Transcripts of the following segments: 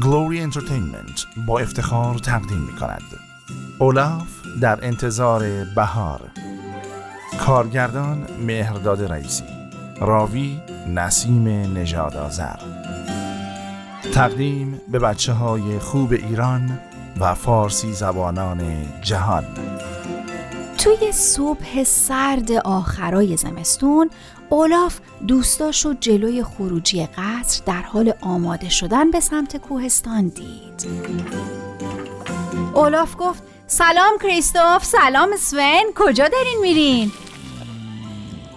گلوری انترتینمنت با افتخار تقدیم می کند اولاف در انتظار بهار. کارگردان مهرداد رئیسی. راوی نسیم نژاد آذر تقدیم به بچه های خوب ایران و فارسی زبانان جهان. توی صبح سرد آخرای زمستون اولاف دوستاشو جلوی خروجی قصر در حال آماده شدن به سمت کوهستان دید اولاف گفت سلام کریستوف سلام سون کجا دارین میرین؟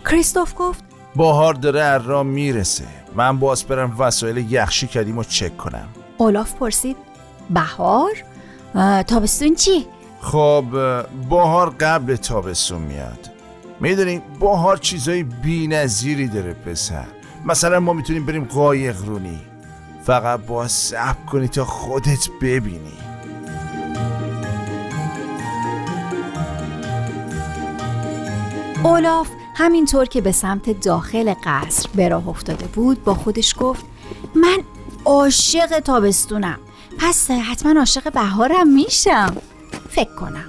کریستوف گفت بهار داره از راه می‌رسه من باز برم وسایل یخشی کردیم و چک کنم اولاف پرسید بهار؟ تابستون چی؟ خب بهار قبل تابستون میاد. می‌دونی بهار چیزای بی نظیری داره پسر. مثلا ما می‌تونیم بریم قایق رونی. فقط با صبر کنی تا خودت ببینی. اولاف همینطور که به سمت داخل قصر به راه افتاده بود با خودش گفت من عاشق تابستونم. پس حتما عاشق بهارم میشم. فکر کنم.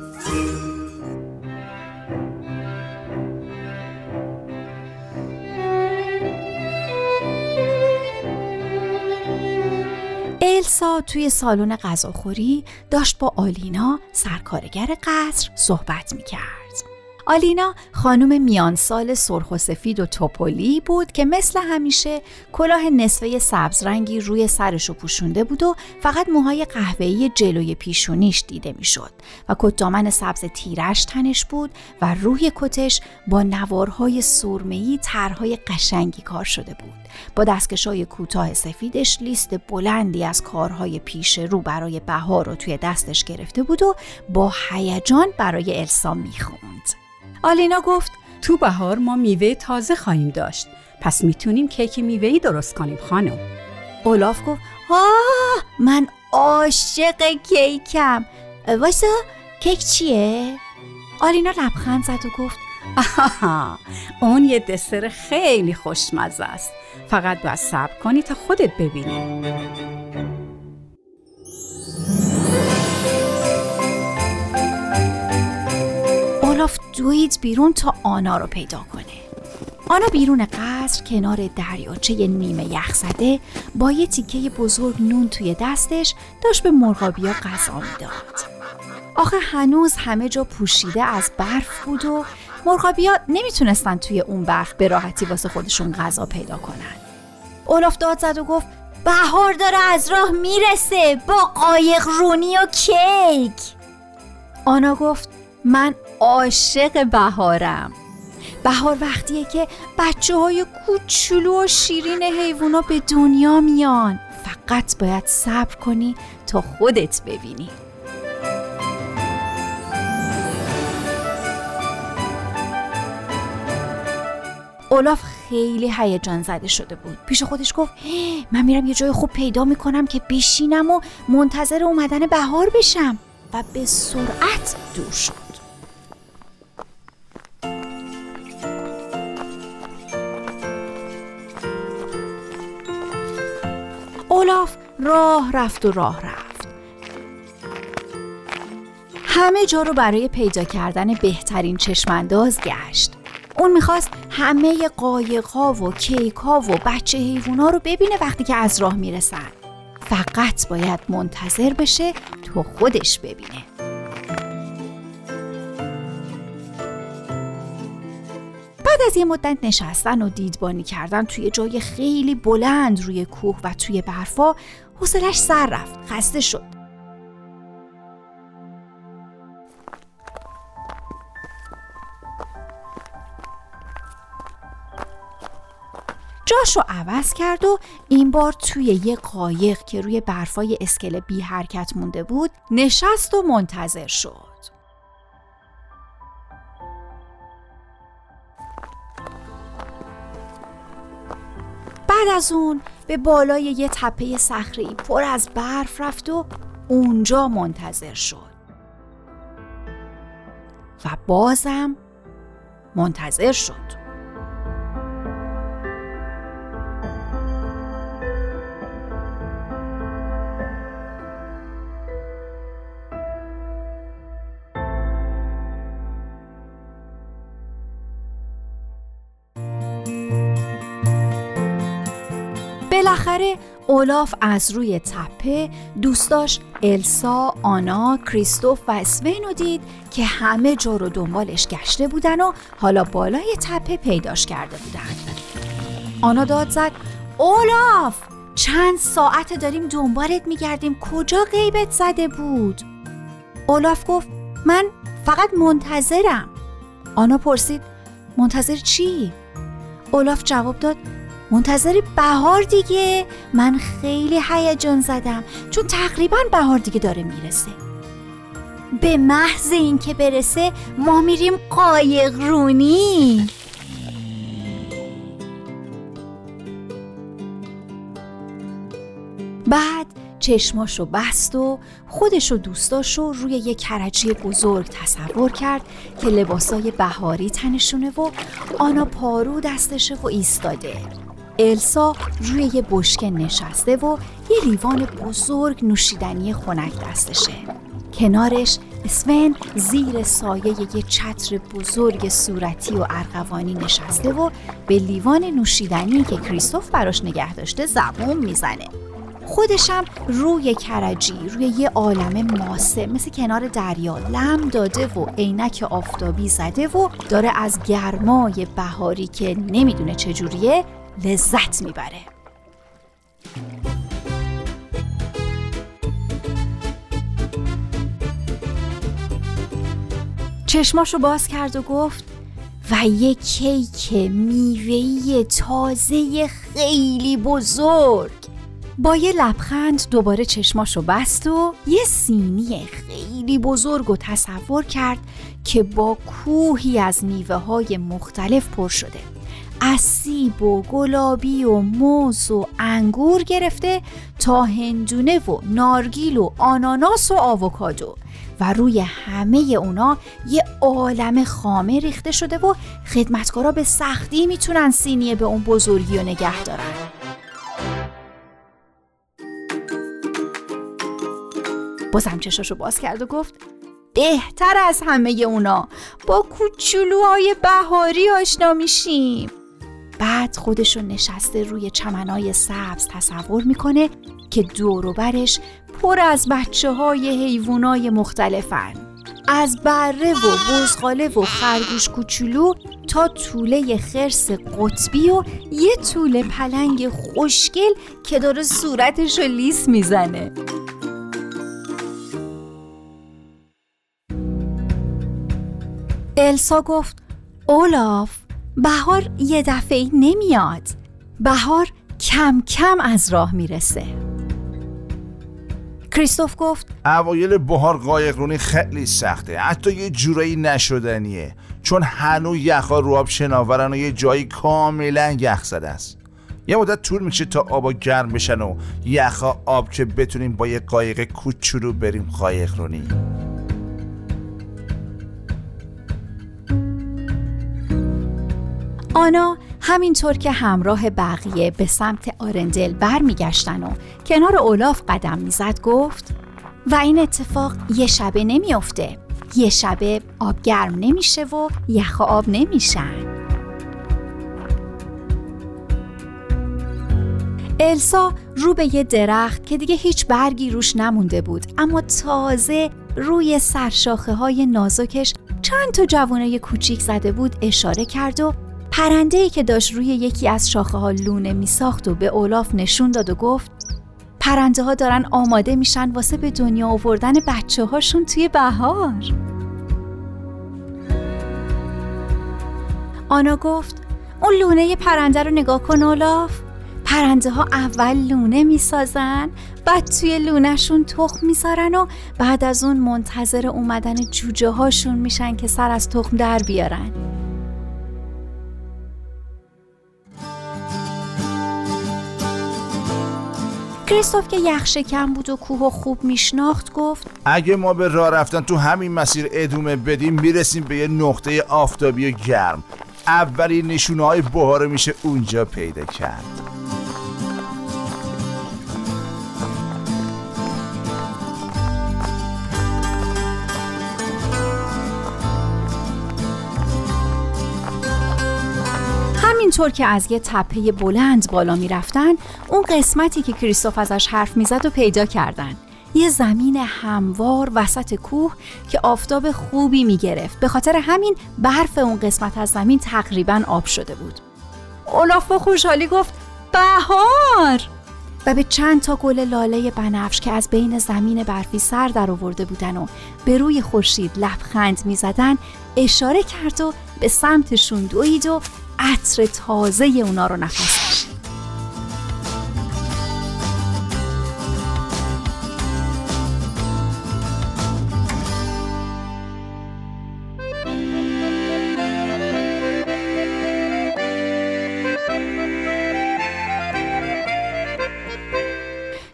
السا توی سالن غذاخوری داشت با آلینا سرکارگر قصر صحبت می‌کرد. آلینا خانم میان سال سرخ و سفید و توپولی بود که مثل همیشه کلاه نصفه سبز رنگی روی سرشو پوشونده بود و فقط موهای قهوه‌ای جلوی پیشونیش دیده می‌شد و کتامن سبز تیرش تنش بود و روی کتش با نوارهای سرمه‌ای طرحهای قشنگی کار شده بود. با دستکشای کوتاه سفیدش لیست بلندی از کارهای پیش رو برای بهار رو توی دستش گرفته بود و با هیجان برای السا می‌خوند. آلینا گفت تو بهار ما میوه تازه خواهیم داشت. پس می‌تونیم کیک میوه‌ای درست کنیم خانم. اولاف گفت آه من عاشق کیکم. وایسا کیک چیه؟ آلینا لبخند زد و گفت آها اون یه دسر خیلی خوشمزه است. فقط باید صبر کنی تا خودت ببینی. اولاف دوید بیرون تا آنا رو پیدا کنه. آنا بیرون قصر کنار دریاچه نیمه یخ زده با یه تیکه بزرگ نون توی دستش داشت به مرغابیا غذا می‌داد. آخه هنوز همه جا پوشیده از برف بود و مرغابیا نمی‌تونستن توی اون برف به راحتی واسه خودشون غذا پیدا کنن. اولاف داد زد و گفت بهار داره از راه می‌رسه با قایق رونی و کیک. آنا گفت من عاشق بهارم. بهار وقتیه که بچه های کوچولو و شیرین حیوونا به دنیا میان. فقط باید صبر کنی تا خودت ببینی. اولاف خیلی هیجان زده شده بود. پیش خودش گفت "هی، من میرم یه جای خوب پیدا می‌کنم که بشینم و منتظر اومدن بهار بشم. و به سرعت دور شد اولاف راه رفت و راه رفت. همه جا رو برای پیدا کردن بهترین چشمانداز گشت. اون می‌خواست همه قایقها و کیکها و بچه حیوونا رو ببینه وقتی که از راه می‌رسن. فقط باید منتظر بشه تا خودش ببینه. بعد از یه مدت نشستن و دیدبانی کردن توی جای خیلی بلند روی کوه و توی برفا حوصلش سر رفت خسته شد. جاشو عوض کرد و این بار توی یه قایق که روی برفای اسکله بی حرکت مونده بود نشست و منتظر شد. بعد از اون به بالای یه تپه صخره‌ای پر از برف رفت و اونجا منتظر شد. و بازم منتظر شد. بالاخره اولاف از روی تپه دوستاش السا، آنا، کریستوف و اسوین رو دید که همه جا رو دنبالش گشته بودن و حالا بالای تپه پیداش کرده بودن. آنا داد زد اولاف چند ساعت داریم دنبالت میگردیم کجا غیبت زده بود؟ اولاف گفت من فقط منتظرم. آنا پرسید منتظر چی؟ اولاف جواب داد منتظر بهار دیگه. من خیلی هیجان زدم چون تقریبا بهار دیگه داره می‌رسه. به محض اینکه برسه ما میریم قایق رونی. بعد چشماشو بست و خودش و دوستاشو روی یه کرجی بزرگ تصور کرد که لباسای بهاری تنشونه و آنا پارو دستشه و ایستاده. السا روی یه بشکه نشسته و یه لیوان بزرگ نوشیدنی خنک دستشه. کنارش اسفن زیر سایه یه چتر بزرگ صورتی و ارغوانی نشسته و به لیوان نوشیدنی که کریستوف براش نگه داشته زبون می‌زنه. خودشم روی کرجی روی یه عالم ماسه مثل کنار دریا لم داده و عینک آفتابی زده و داره از گرمای بهاری که نمی‌دونه چجوریه لذت می‌بره. چشماشو باز کرد و گفت و یه کیک میوهی تازه خیلی بزرگ. با یه لبخند دوباره چشماشو بست و یه سینی خیلی بزرگ و تصور کرد که با کوهی از میوه های مختلف پر شده. از سیب و گلابی و موز و انگور گرفته تا هندونه و نارگیل و آناناس و آووکادو. و روی همه اونا یه عالم خامه ریخته شده و خدمتکارا به سختی می‌تونن سینیه به اون بزرگی و نگه دارن. بازم چشاشو باز کرد و گفت بهتر از همه اونا با کوچولوهای بهاری آشنا میشیم. بعد خودشو نشسته روی چمنای سبز تصور می‌کنه که دوروبرش پر از بچه های حیوانای مختلفن. از بره و بزغاله و خرگوش کوچولو تا طوله خرس قطبی و یه طوله پلنگ خوشگل که داره صورتش رو لیس می‌زنه. السا گفت اولاف بهار یه دفعه نمیاد. بهار کم کم از راه می‌رسه. کریستوف گفت اوایل بهار قایقرونی خیلی سخته. حتی یه جورایی نشدنیه. چون هنو یخا رو آب شناورن و یه جایی کاملا یخ زده است. یه مدت طول میشه تا آبا گرم بشن و یخا آب که بتونیم با یه قایق کوچولو بریم قایق آنا همینطور که همراه بقیه به سمت آرندل برمیگشتن و کنار اولاف قدم می‌زد گفت و این اتفاق یه شبه نمیافته. یه شبه آب گرم نمیشه و یخ آب نمیشن. السا رو به یه درخت که دیگه هیچ برگی روش نمونده بود اما تازه روی سرشاخه های نازکش چند تا جوانه کوچیک زده بود اشاره کرد و پرنده ای که داشت روی یکی از شاخه ها لونه می ساخت و به اولاف نشون داد و گفت پرنده ها دارن آماده میشن واسه به دنیا آوردن بچه هاشون توی بهار. آنا گفت اون لونه پرنده رو نگاه کن اولاف. پرنده ها اول لونه می‌سازن بعد توی لونهشون تخم می‌ذارن و بعد از اون منتظر اومدن جوجه هاشون میشن که سر از تخم در بیارن. کریستوف که یخشکم بود و کوه و خوب میشناخت گفت اگه ما به راه رفتن تو همین مسیر ادامه بدیم می‌رسیم به یه نقطه آفتابی و گرم. اولی نشونه های بهاره میشه اونجا پیدا کرد. همینطور که از یه تپه بلند بالا می‌رفتن اون قسمتی که کریستوف ازش حرف می‌زد و پیدا کردن. یه زمین هموار وسط کوه که آفتاب خوبی می‌گرفت. به خاطر همین برف اون قسمت از زمین تقریبا آب شده بود. اولاف با خوشحالی گفت بهار! و به چند تا گل لاله بنفش که از بین زمین برفی سر در آورده بودن و به روی خورشید لبخند می‌زدن اشاره کرد و به سمتشون دوید و عطر تازه اونا رو نفس کشید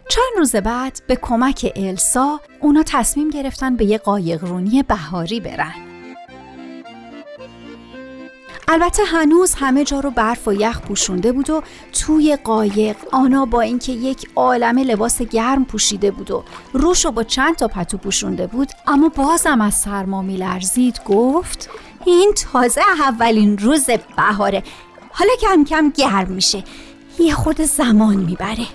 چند روز بعد به کمک السا اونا تصمیم گرفتن به یه قایقرونی بهاری برن. البته هنوز همه جا رو برف و یخ پوشونده بود و توی قایق آنا با اینکه یک عالمه لباس گرم پوشیده بود و روش رو با چند تا پتو پوشونده بود اما بازم از سرما میلرزید گفت این تازه اولین روز بهاره. حالا کم کم گرم میشه. یه خود زمان می‌بره.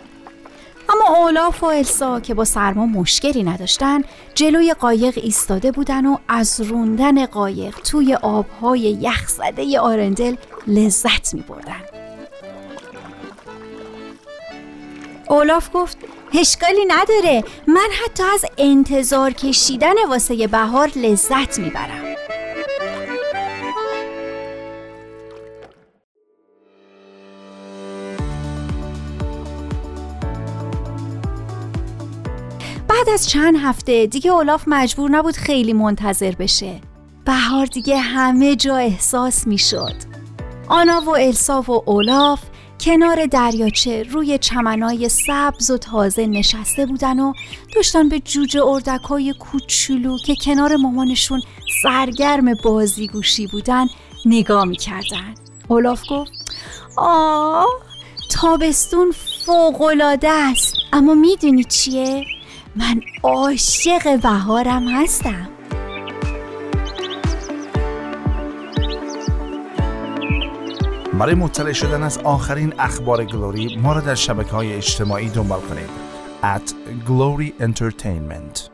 اما اولاف و السا که با سرما مشکلی نداشتن جلوی قایق ایستاده بودن و از روندن قایق توی آبهای یخزده آرندل لذت می بردن. اولاف گفت اشکالی نداره من حتی از انتظار کشیدن واسه بهار لذت می‌برم از چند هفته دیگه اولاف مجبور نبود خیلی منتظر بشه. بهار دیگه همه جا احساس می‌شد. آنا و السا و اولاف کنار دریاچه روی چمنای سبز و تازه نشسته بودن و داشتن به جوجه اردکای کوچولو که کنار مامانشون سرگرم بازیگوشی بودن نگاه می‌کردن. اولاف گفت آه تابستون فوقلاده است اما می‌دونی چیه؟ من عاشق بهارم هستم. برای مطلع شدن از آخرین اخبار گلوری ما را در شبکه های اجتماعی دنبال کنید. at Glory Entertainment.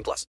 18 plus.